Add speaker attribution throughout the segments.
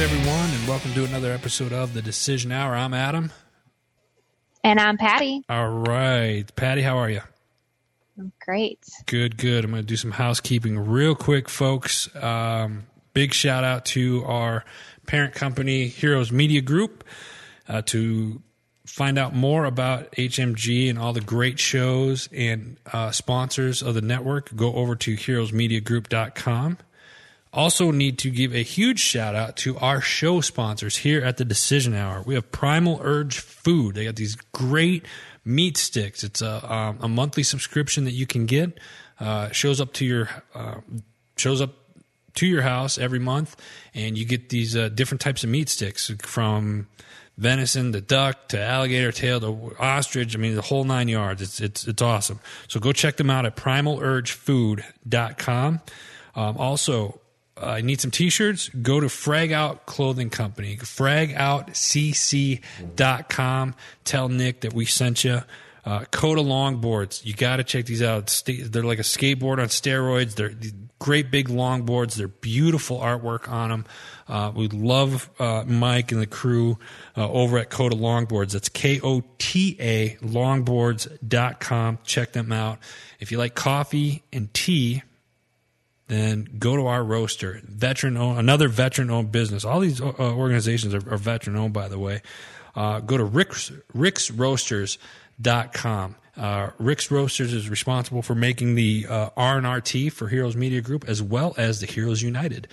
Speaker 1: everyone, and welcome to another episode of the Decision Hour. I'm Adam.
Speaker 2: And I'm Patty.
Speaker 1: All right. Patty, how are you?
Speaker 2: I'm great.
Speaker 1: Good, good. I'm going to do some housekeeping real quick, folks. Um, big shout out to our parent company, Heroes Media Group, uh, to find out more about HMG and all the great shows and uh, sponsors of the network. Go over to heroesmediagroup.com. Also, need to give a huge shout out to our show sponsors here at the Decision Hour. We have Primal Urge Food. They got these great meat sticks. It's a, um, a monthly subscription that you can get. Uh, shows up to your uh, shows up to your house every month, and you get these uh, different types of meat sticks from venison to duck to alligator tail to ostrich. I mean, the whole nine yards. It's it's it's awesome. So go check them out at primalurgefood.com. Um, also, uh, need some t-shirts, go to Frag Out Clothing Company, fragoutcc.com. Tell Nick that we sent you. Uh, Kota longboards, you got to check these out. They're like a skateboard on steroids. They're great big longboards. They're beautiful artwork on them. Uh, we love uh, Mike and the crew uh, over at Kota Longboards. That's K O T A longboards.com. Check them out. If you like coffee and tea, then go to our roaster, veteran owned, another veteran owned business. All these uh, organizations are, are, veteran owned, by the way. Uh, go to Rick's, ricksroasters.com. Uh, Rick's Roasters is responsible for making the uh, R&R tea for Heroes Media Group as well as the Heroes United.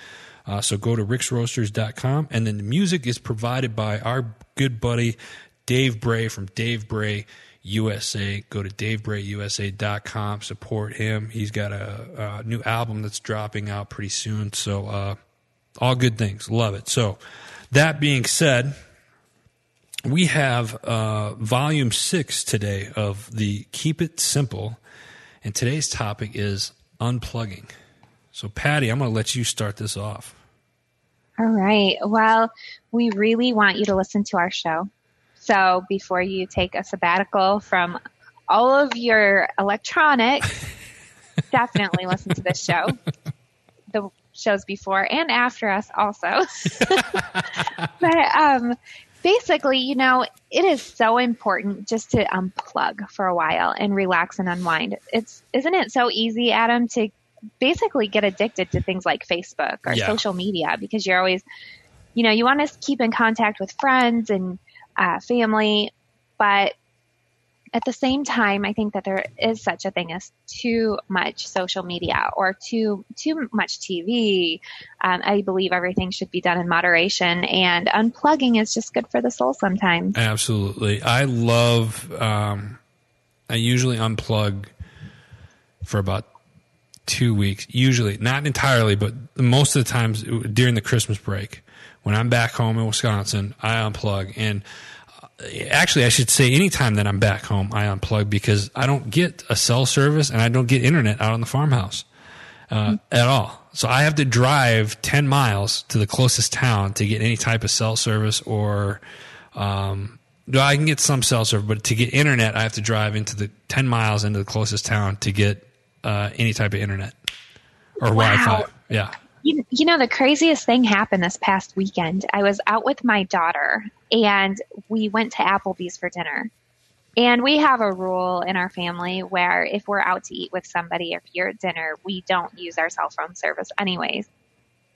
Speaker 1: Uh, so go to ricksroasters.com. And then the music is provided by our good buddy Dave Bray from Dave Bray USA. Go to davebrayusa.com. Support him. He's got a, a, new album that's dropping out pretty soon. So, uh, all good things. Love it. So, that being said, we have uh, volume six today of the Keep It Simple. And today's topic is unplugging. So, Patty, I'm going to let you start this off.
Speaker 2: All right. Well, we really want you to listen to our show. So before you take a sabbatical from all of your electronics, definitely listen to this show. The shows before and after us also. but um, basically, you know, it is so important just to unplug for a while and relax and unwind. It's isn't it so easy, Adam, to basically get addicted to things like Facebook or yeah. social media because you're always you know, you want to keep in contact with friends and uh, family. But at the same time, I think that there is such a thing as too much social media or too too much TV. Um, I believe everything should be done in moderation, and unplugging is just good for the soul sometimes.
Speaker 1: Absolutely, I love. Um, I usually unplug for about two weeks. Usually, not entirely, but most of the times during the Christmas break when I'm back home in Wisconsin, I unplug. And uh, actually, I should say anytime that I'm back home, I unplug because I don't get a cell service and I don't get internet out on the farmhouse uh, mm-hmm. at all. So I have to drive 10 miles to the closest town to get any type of cell service or, um, I can get some cell service, but to get internet, I have to drive into the 10 miles into the closest town to get uh, any type of internet or wow. Wi Fi. Yeah.
Speaker 2: You, you know, the craziest thing happened this past weekend. I was out with my daughter and we went to Applebee's for dinner. And we have a rule in our family where if we're out to eat with somebody, if you're at dinner, we don't use our cell phone service anyways.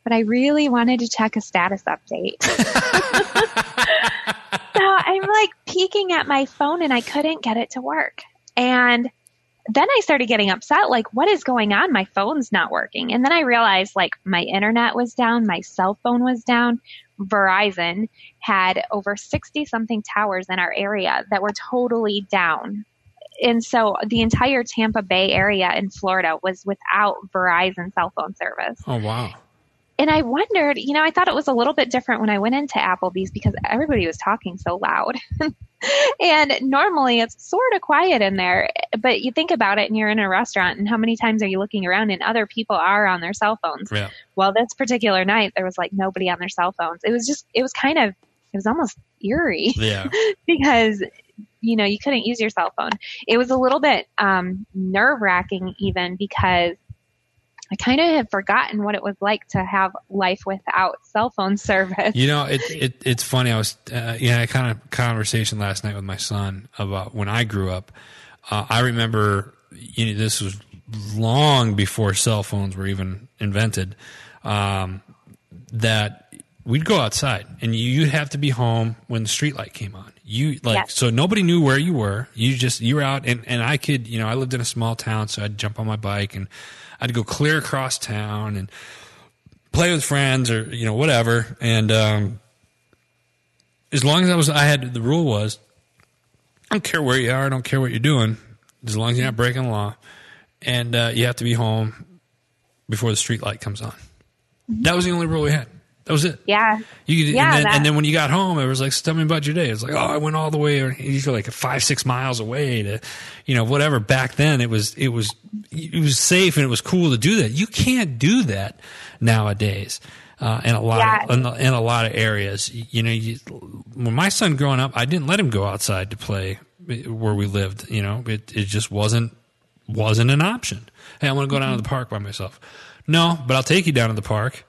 Speaker 2: But I really wanted to check a status update. so I'm like peeking at my phone and I couldn't get it to work. And then I started getting upset, like, what is going on? My phone's not working. And then I realized, like, my internet was down, my cell phone was down. Verizon had over 60 something towers in our area that were totally down. And so the entire Tampa Bay area in Florida was without Verizon cell phone service.
Speaker 1: Oh, wow.
Speaker 2: And I wondered, you know, I thought it was a little bit different when I went into Applebee's because everybody was talking so loud. and normally it's sort of quiet in there, but you think about it and you're in a restaurant and how many times are you looking around and other people are on their cell phones?
Speaker 1: Yeah.
Speaker 2: Well, this particular night there was like nobody on their cell phones. It was just, it was kind of, it was almost eerie.
Speaker 1: Yeah.
Speaker 2: because you know, you couldn't use your cell phone. It was a little bit um, nerve wracking even because I kind of had forgotten what it was like to have life without cell phone service.
Speaker 1: You know, it, it it's funny. I was uh, yeah, I kind of conversation last night with my son about when I grew up. Uh, I remember you know this was long before cell phones were even invented. Um, that we'd go outside and you'd have to be home when the street light came on. You like
Speaker 2: Yes.
Speaker 1: so nobody knew where you were. You just you were out and and I could you know I lived in a small town so I'd jump on my bike and I'd go clear across town and play with friends or you know whatever. And um, as long as I was I had the rule was I don't care where you are. I don't care what you're doing. As long as you're not breaking the law. And uh, you have to be home before the street light comes on. That was the only rule we had. That was it.
Speaker 2: Yeah.
Speaker 1: You
Speaker 2: Yeah,
Speaker 1: and, then,
Speaker 2: that-
Speaker 1: and then when you got home, it was like, tell me about your day. It's like, oh, I went all the way, or usually like five, six miles away to, you know, whatever. Back then, it was, it was, it was safe and it was cool to do that. You can't do that nowadays. Uh, in a lot
Speaker 2: Yeah.
Speaker 1: of, in, a- in a lot of areas, you know, you, when my son growing up, I didn't let him go outside to play where we lived. You know, it it just wasn't wasn't an option. Hey, I want to go down to the park by myself. No, but I'll take you down to the park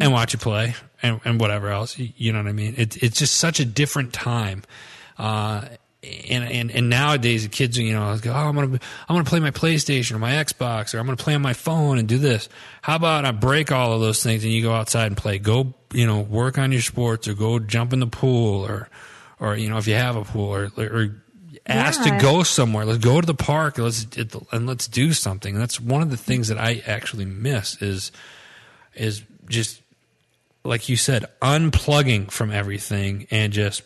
Speaker 1: and watch you play and, and whatever else. You, you know what I mean? It, it's just such a different time. Uh, and, and, and nowadays the kids, you know, go, oh, I'm going to, I'm to play my PlayStation or my Xbox or I'm going to play on my phone and do this. How about I break all of those things and you go outside and play, go, you know, work on your sports or go jump in the pool or, or, you know, if you have a pool or, or ask to go somewhere. Let's go to the park. Let's, and let's do something. That's one of the things that I actually miss is, is just like you said, unplugging from everything and just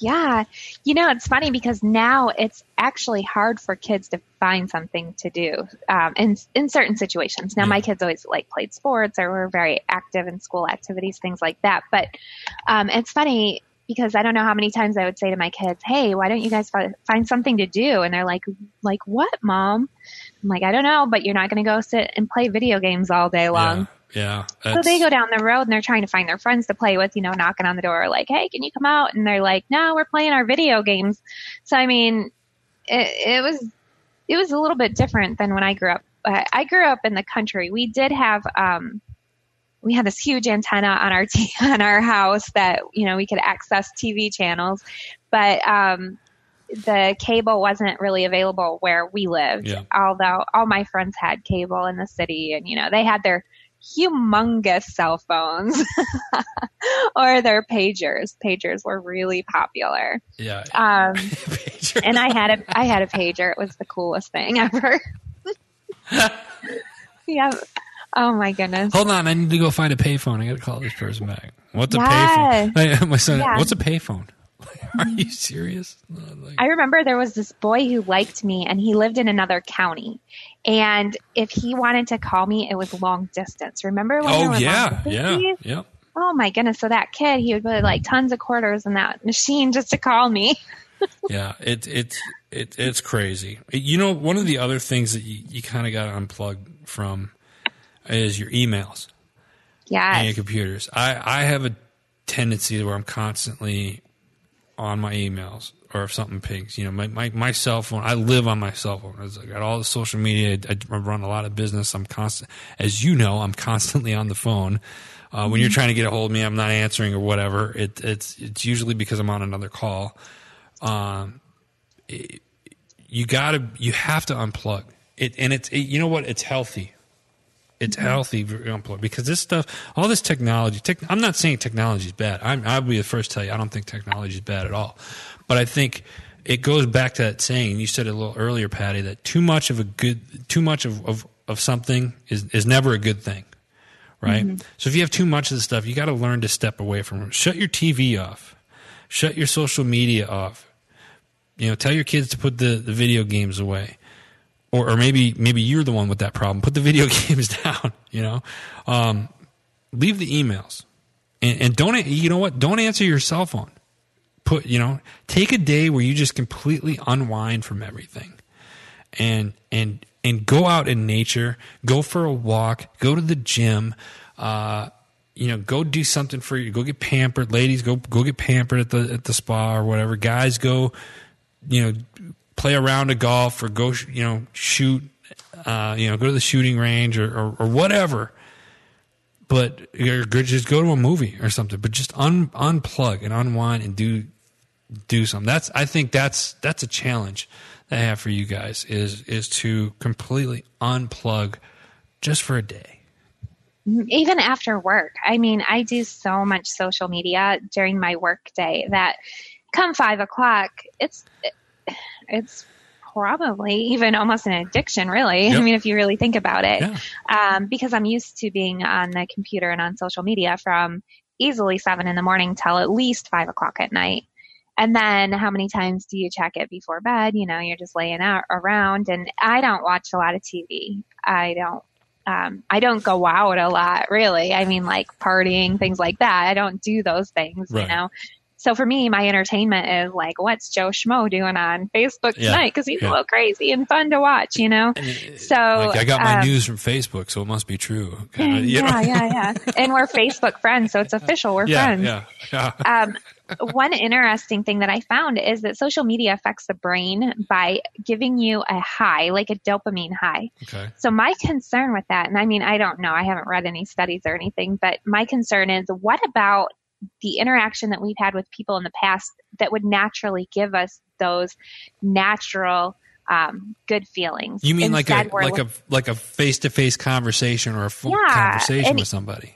Speaker 2: Yeah. You know, it's funny because now it's actually hard for kids to find something to do um, in, in certain situations. Now,
Speaker 1: Yeah.
Speaker 2: my kids always like played sports or were very active in school activities, things like that. But um, it's funny because I don't know how many times I would say to my kids, "Hey, why don't you guys fi- find something to do?" And they're like, "Like what, mom?" I'm like, "I don't know, but you're not going to go sit and play video games all day long."
Speaker 1: yeah, yeah.
Speaker 2: So they go down the road and they're trying to find their friends to play with, you know, knocking on the door like, "Hey, can you come out?" And they're like, "No, we're playing our video games." So I mean, it, it was it was a little bit different than when I grew up. I I grew up in the country. We did have um we had this huge antenna on our t- on our house that, you know, we could access TV channels, but um the cable wasn't really available where we lived.
Speaker 1: Yeah.
Speaker 2: Although all my friends had cable in the city and you know, they had their humongous cell phones or their pagers. Pagers were really popular.
Speaker 1: yeah.
Speaker 2: Um, and I had a I had a pager. It was the coolest thing ever. yeah. Oh my goodness.
Speaker 1: Hold on, I need to go find a payphone. I got to call this person back. What's a payphone? My son,
Speaker 2: Yeah.
Speaker 1: what's a payphone? Are you serious? Like-
Speaker 2: I remember there was this boy who liked me and he lived in another county. And if he wanted to call me, it was long distance. Remember when
Speaker 1: oh yeah, yeah, yep.
Speaker 2: Oh my goodness. So that kid, he would put like tons of quarters in that machine just to call me.
Speaker 1: Yeah, it, it's it, it's crazy. You know, one of the other things that you, you kind of got to unplug from is your emails Yeah. and your computers. I, I have a tendency where I'm constantly on my emails or if something pings. You know, my, my, my cell phone, I live on my cell phone. I got all the social media. I, I run a lot of business. I'm constant, as you know, I'm constantly on the phone. Uh, when you're trying to get a hold of me, I'm not answering or whatever. It, it's, it's usually because I'm on another call. Um, it- you gotta, you have to unplug it. And it's, it, you know what? It's healthy it's healthy unplug because this stuff, all this technology. Tech, I'm not saying technology is bad. I'm, I'll be the first to tell you I don't think technology is bad at all. But I think it goes back to that saying you said it a little earlier, Patty, that too much of a good, too much of of, of something is is never a good thing, right? Mm-hmm. So if you have too much of the stuff, you got to learn to step away from it. Shut your TV off, shut your social media off. You know, tell your kids to put the, the video games away or, or maybe maybe you're the one with that problem. Put the video games down. You know, um, leave the emails, and, and don't you know what? Don't answer your cell phone. Put you know, take a day where you just completely unwind from everything, and and and go out in nature. Go for a walk. Go to the gym. Uh, you know, go do something for you. Go get pampered, ladies. Go go get pampered at the at the spa or whatever. Guys, go you know, play around a round of golf or go, you know, shoot. uh, you know, go to the shooting range or, or, or whatever. But or just go to a movie or something. But just un, unplug and unwind and do do something. That's I think that's that's a challenge that I have for you guys is is to completely unplug just for a day.
Speaker 2: Even after work. I mean, I do so much social media during my work day that come five o'clock, it's it's probably even almost an addiction, really. Yep. I mean, if you really think about it, yeah. um, because I'm used to being on the computer and on social media from easily seven in the morning till at least five o'clock at night. And then how many times do you check it before bed? You know, you're just laying out around and I don't watch a lot of TV. I don't um, I don't go out a lot, really. I mean, like partying, things like that. I don't do those things, right. you know. So for me, my entertainment is like, what's Joe Schmo doing on Facebook yeah. tonight? Because he's yeah. a little crazy and fun to watch, you know. And, so
Speaker 1: like, I got my um, news from Facebook, so it must be true.
Speaker 2: Kinda, yeah, yeah, yeah. and we're Facebook friends, so it's official. We're
Speaker 1: yeah,
Speaker 2: friends.
Speaker 1: Yeah, yeah.
Speaker 2: um, one interesting thing that I found is that social media affects the brain by giving you a high, like a dopamine high.
Speaker 1: Okay.
Speaker 2: So my concern with that, and I mean, I don't know, I haven't read any studies or anything, but my concern is what about the interaction that we've had with people in the past that would naturally give us those natural um, good feelings.
Speaker 1: You mean Instead, like a like a like a face to face conversation or a full yeah, conversation with somebody?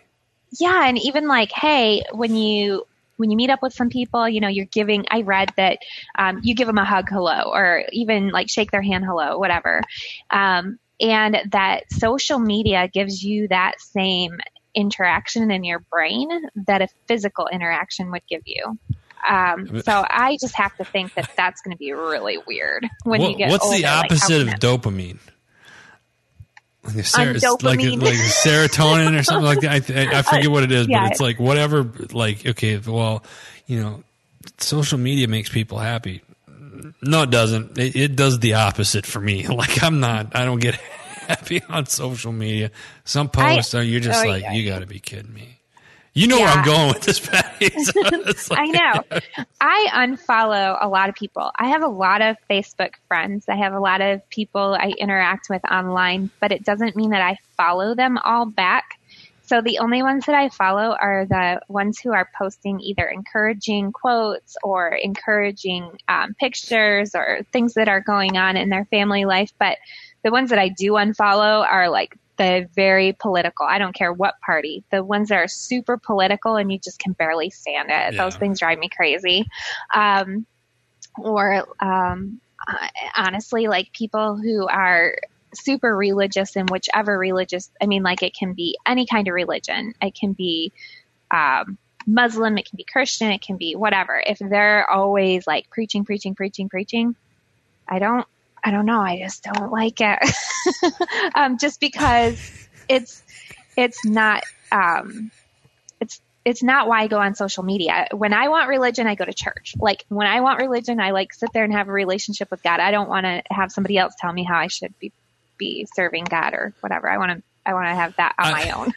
Speaker 2: Yeah, and even like, hey, when you when you meet up with some people, you know, you're giving. I read that um, you give them a hug, hello, or even like shake their hand, hello, whatever. Um, and that social media gives you that same interaction in your brain that a physical interaction would give you. Um, so I just have to think that that's going to be really weird when what, you get.
Speaker 1: What's
Speaker 2: older,
Speaker 1: the opposite
Speaker 2: like
Speaker 1: of dopamine? Like, ser- dopamine. like, like serotonin or something like that. I, I forget what it is, yeah. but it's like whatever. Like okay, well, you know, social media makes people happy. No, it doesn't. It, it does the opposite for me. Like I'm not. I don't get happy on social media. Some posts I, are you're just oh, like, yeah. you got to be kidding me. You know yeah. where I'm going with this, Patty.
Speaker 2: Like, I know. I unfollow a lot of people. I have a lot of Facebook friends. I have a lot of people I interact with online, but it doesn't mean that I follow them all back. So the only ones that I follow are the ones who are posting either encouraging quotes or encouraging um, pictures or things that are going on in their family life. But the ones that I do unfollow are like the very political. I don't care what party. The ones that are super political and you just can barely stand it. Yeah. Those things drive me crazy. Um, or um, honestly, like people who are super religious in whichever religious. I mean, like it can be any kind of religion. It can be. Um, Muslim, it can be Christian, it can be whatever. If they're always like preaching, preaching, preaching, preaching, I don't I don't know. I just don't like it. um, just because it's it's not um, it's it's not why I go on social media. When I want religion, I go to church. Like when I want religion, I like sit there and have a relationship with God. I don't want to have somebody else tell me how I should be be serving God or whatever. I want to I want to have that on my own.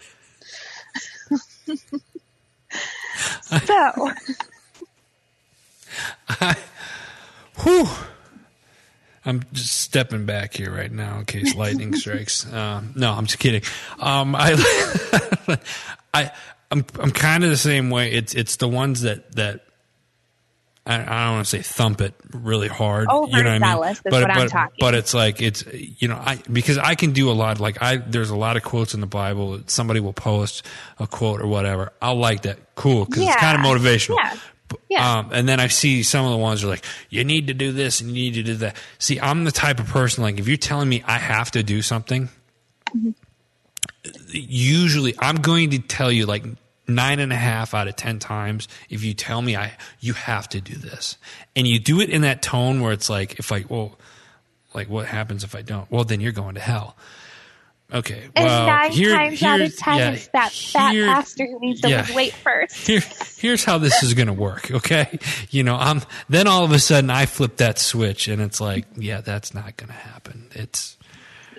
Speaker 2: so.
Speaker 1: I, whew. I'm just stepping back here right now in case lightning strikes. Uh, no, I'm just kidding. Um, I, I, I'm, I'm kind of the same way. It's, it's the ones that, that I, I don't want to say thump it really hard.
Speaker 2: Over
Speaker 1: you know
Speaker 2: what I mean?
Speaker 1: but,
Speaker 2: but,
Speaker 1: but it's like it's you know I because I can do a lot. Like I there's a lot of quotes in the Bible. Somebody will post a quote or whatever. I'll like that. Cool because yeah. it's kind of motivational.
Speaker 2: Yeah. Yeah.
Speaker 1: Um, and then I see some of the ones are like, you need to do this and you need to do that. See, I'm the type of person like if you're telling me I have to do something, mm-hmm. usually I'm going to tell you like nine and a half out of ten times if you tell me I you have to do this, and you do it in that tone where it's like if I well, like what happens if I don't? Well, then you're going to hell. Okay.
Speaker 2: And
Speaker 1: well,
Speaker 2: nine here, times out of ten, yeah, it's that fat here, pastor who needs to yeah, lose weight first.
Speaker 1: Here, here's how this is going to work. Okay. You know, I'm, then all of a sudden I flip that switch and it's like, yeah, that's not going to happen. It's,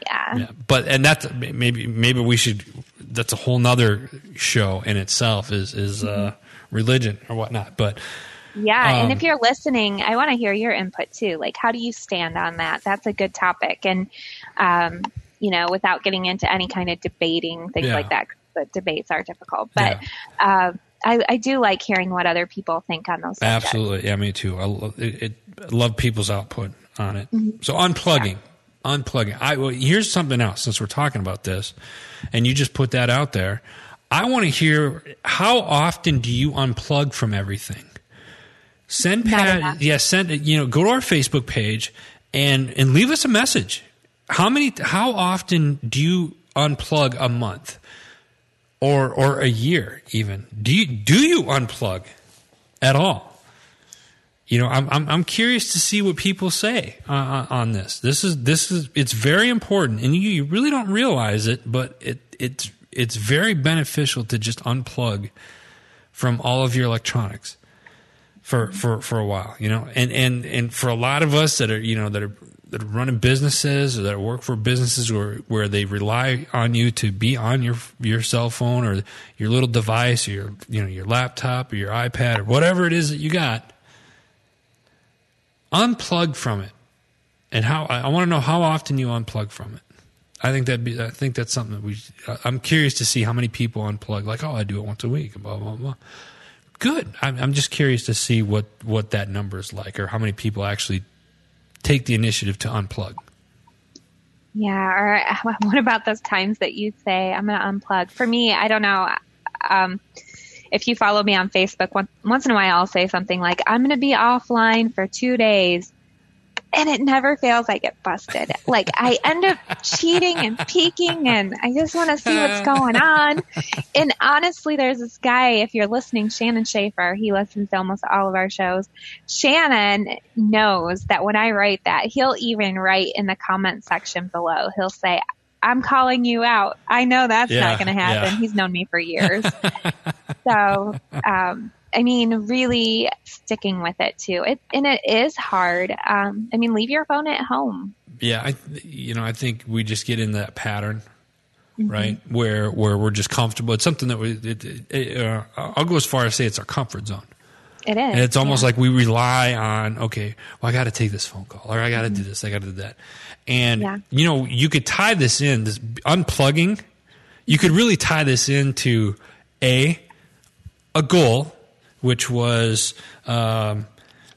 Speaker 2: yeah. yeah.
Speaker 1: But, and that's maybe, maybe we should, that's a whole nother show in itself is, is, uh, mm-hmm. uh, religion or whatnot. But,
Speaker 2: yeah, um, and if you're listening, I want to hear your input too. Like, how do you stand on that? That's a good topic. And um, you know, without getting into any kind of debating things
Speaker 1: Yeah.
Speaker 2: like that. The debates are difficult, but uh, I, I do like hearing what other people think on those. subjects.
Speaker 1: Absolutely, yeah, me too. I, lo- it, it, I love people's output on it. So unplugging, unplugging. I well, here's something else. Since we're talking about this, and you just put that out there, I want to hear how often do you unplug from everything? Send Pat, yeah, send you know, go to our Facebook page and and leave us a message. How many? How often do you unplug a month? or or a year even do you do you unplug at all you know i'm i'm, I'm curious to see what people say uh, on this this is this is it's very important and you, you really don't realize it but it it's it's very beneficial to just unplug from all of your electronics for for for a while you know and and and for a lot of us that are you know that are that are running businesses or that work for businesses where where they rely on you to be on your your cell phone or your little device or your you know your laptop or your iPad or whatever it is that you got unplug from it. And how I, want to know how often you unplug from it. I think that I think that's something that we I'm curious to see how many people unplug like oh I do it once a week blah blah blah. Good. I'm, I'm just curious to see what what that number is like or how many people actually take the initiative to unplug
Speaker 2: Yeah. Or what about those times that you say, I'm going to unplug? For me, I don't know. Um, if you follow me on Facebook, once, once in a while I'll say something like, I'm going to be offline for two days. And it never fails. I get busted. Like I end up cheating and peeking and I just want to see what's going on. And honestly, there's this guy, if you're listening, Shannon Schaefer, he listens to almost all of our shows. Shannon knows that when I write that, he'll even write in the comment section below, he'll say, I'm calling you out. I know that's
Speaker 1: Yeah,
Speaker 2: not going to happen.
Speaker 1: yeah.
Speaker 2: He's known me for years. so, um, I mean, really sticking with it too. It, and it is hard. Um, I mean, leave your phone at home.
Speaker 1: yeah I you know I think we just get in that pattern right where where we're just comfortable it's something that we it, it, uh, I'll go as far as say it's our comfort zone
Speaker 2: It is.
Speaker 1: And it's almost
Speaker 2: yeah.
Speaker 1: like we rely on, okay, well, I got to take this phone call or I got to do this, I got to do that. And,
Speaker 2: Yeah.
Speaker 1: you know, you could tie this in, this unplugging, you could really tie this into A, a goal, which was um,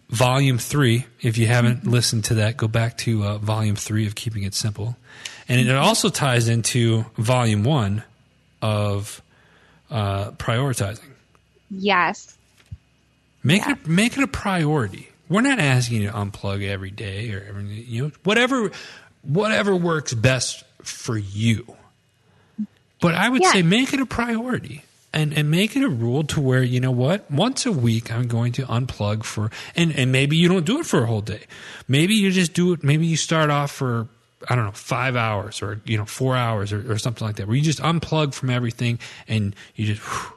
Speaker 1: volume three. If you haven't listened to that, go back to uh, volume three of Keeping It Simple. And it also ties into volume one of uh, prioritizing.
Speaker 2: yes.
Speaker 1: Make
Speaker 2: Yeah.
Speaker 1: it make it a priority. We're not asking you to unplug every day or every, you know whatever whatever works best for you. But I would
Speaker 2: Yeah.
Speaker 1: say make it a priority and and make it a rule to where you know what once a week I'm going to unplug for and and maybe you don't do it for a whole day. Maybe you just do it. Maybe you start off for I don't know five hours or you know four hours or, or something like that where you just unplug from everything and you just. whew,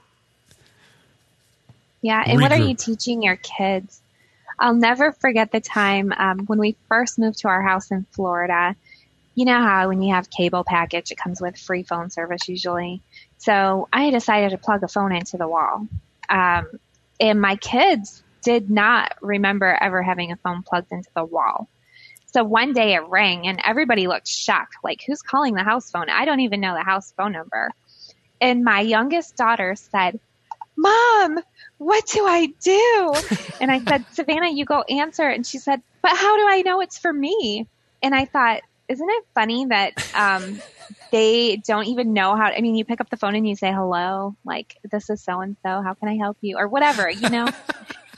Speaker 2: Yeah, and what are you teaching your kids? I'll never forget the time um, when we first moved to our house in Florida. You know how when you have cable package, it comes with free phone service usually. So I decided to plug a phone into the wall, um, and my kids did not remember ever having a phone plugged into the wall. So one day it rang, and everybody looked shocked, like, "Who's calling the house phone? I don't even know the house phone number." And my youngest daughter said, "Mom, what do I do? And I said, Savannah, you go answer. And she said, but how do I know it's for me? And I thought, isn't it funny that um, they don't even know how? I mean, you pick up the phone and you say, hello, like, this is so and so. How can I help you? Or whatever, you know?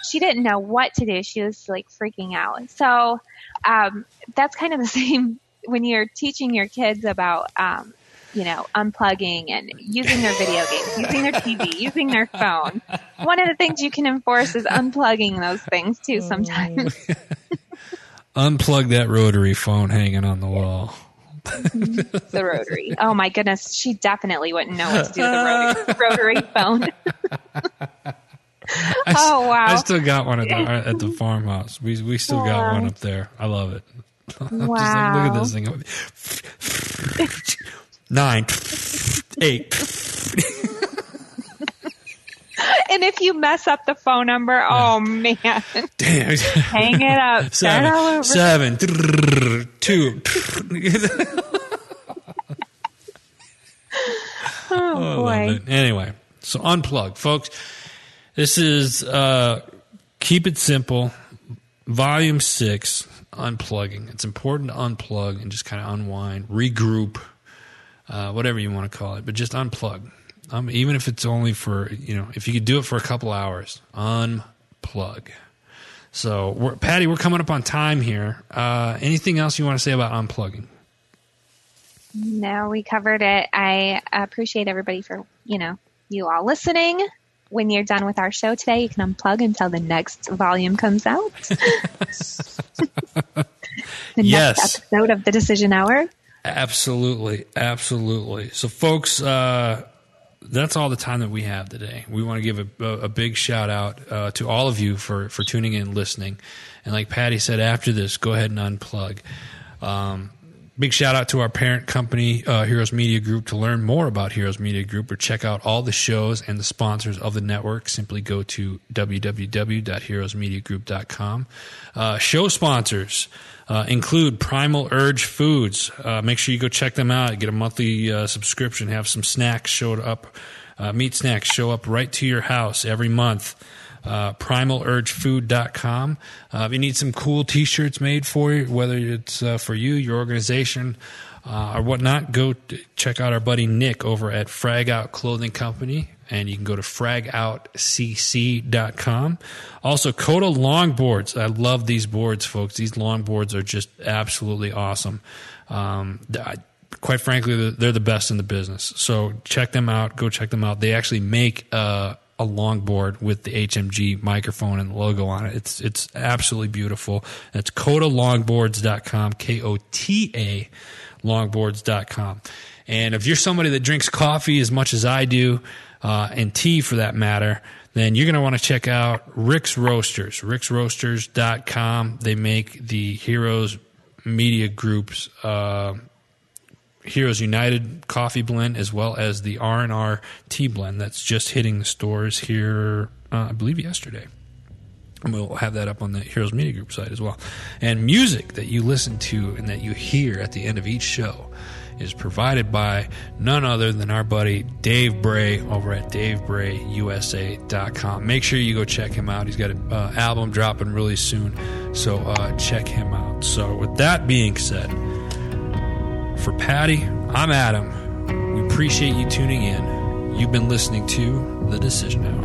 Speaker 2: she didn't know what to do. She was like freaking out. So um, that's kind of the same when you're teaching your kids about, um, you know, unplugging and using their video games, using their TV, using their phone. One of the things you can enforce is unplugging those things too sometimes.
Speaker 1: Unplug that rotary phone hanging on the wall. Mm-hmm.
Speaker 2: the rotary. Oh my goodness, she definitely wouldn't know what to do with the rotary, rotary phone.
Speaker 1: I
Speaker 2: Oh, wow.
Speaker 1: I still got one at the uh, at the farmhouse. We we still got one up there. I love it. Just like,
Speaker 2: Wow.
Speaker 1: look at this thing. Nine, eight
Speaker 2: and if you mess up the phone number, oh man.
Speaker 1: Damn.
Speaker 2: Hang it up.
Speaker 1: Seven. Seven. Two. oh, oh, boy. Anyway, so unplug, folks. This is uh, Keep It Simple, Volume 6, Unplugging. It's important to unplug and just kind of unwind, regroup, uh, whatever you want to call it, but just unplug. Um, even if it's only for you know, if you could do it for a couple hours, unplug. So, we're, Patty, we're coming up on time here. Uh, anything else you want to say about unplugging?
Speaker 2: No, we covered it. I appreciate everybody for, you know, you all listening. When you're done with our show today, you can unplug until the next volume comes out. the
Speaker 1: Yes.
Speaker 2: next episode of the Decision Hour.
Speaker 1: Absolutely, absolutely. So, folks, uh, that's all the time that we have today. We want to give a, a, big shout out uh, to all of you for for tuning in, and listening, and like Patty said, after this, go ahead and unplug. Um, big shout out to our parent company, uh, Heroes Media Group. To learn more about Heroes Media Group or check out all the shows and the sponsors of the network, simply go to www.heroesmediagroup.com. Uh, show sponsors uh, include Primal Urge Foods. Uh, make sure you go check them out. Get a monthly uh, subscription. Have some snacks showed up, uh, meat snacks show up right to your house every month. Uh, primalurgefood.com. Uh, if you need some cool t-shirts made for you, whether it's uh, for you, your organization, uh, or whatnot, go t- check out our buddy Nick over at Frag Out Clothing Company, and you can go to fragoutcc.com. Also, Kota Longboards. I love these boards, folks. These longboards are just absolutely awesome. Um, I- quite frankly, they're- they're the best in the business. So check them out. Go check them out. They actually make uh, a longboard with the HMG microphone and logo on it. It's it's absolutely beautiful. It's KotaLongboards.com, K O T A longboards.com. And if you're somebody that drinks coffee as much as I do, uh, and tea for that matter, then you're going to want to check out Rick's Roasters, ricksroasters.com. They make the Heroes Media Group's uh, Heroes United coffee blend as well as the R&R tea blend that's just hitting the stores here, uh, I believe, yesterday. And we'll have that up on the Heroes Media Group site as well. And music that you listen to and that you hear at the end of each show is provided by none other than our buddy Dave Bray over at DaveBrayUSA.com. Make sure you go check him out. He's got an uh, album dropping really soon, so uh, check him out. So, with that being said, for Patty, I'm Adam. We appreciate you tuning in. You've been listening to The Decision Hour.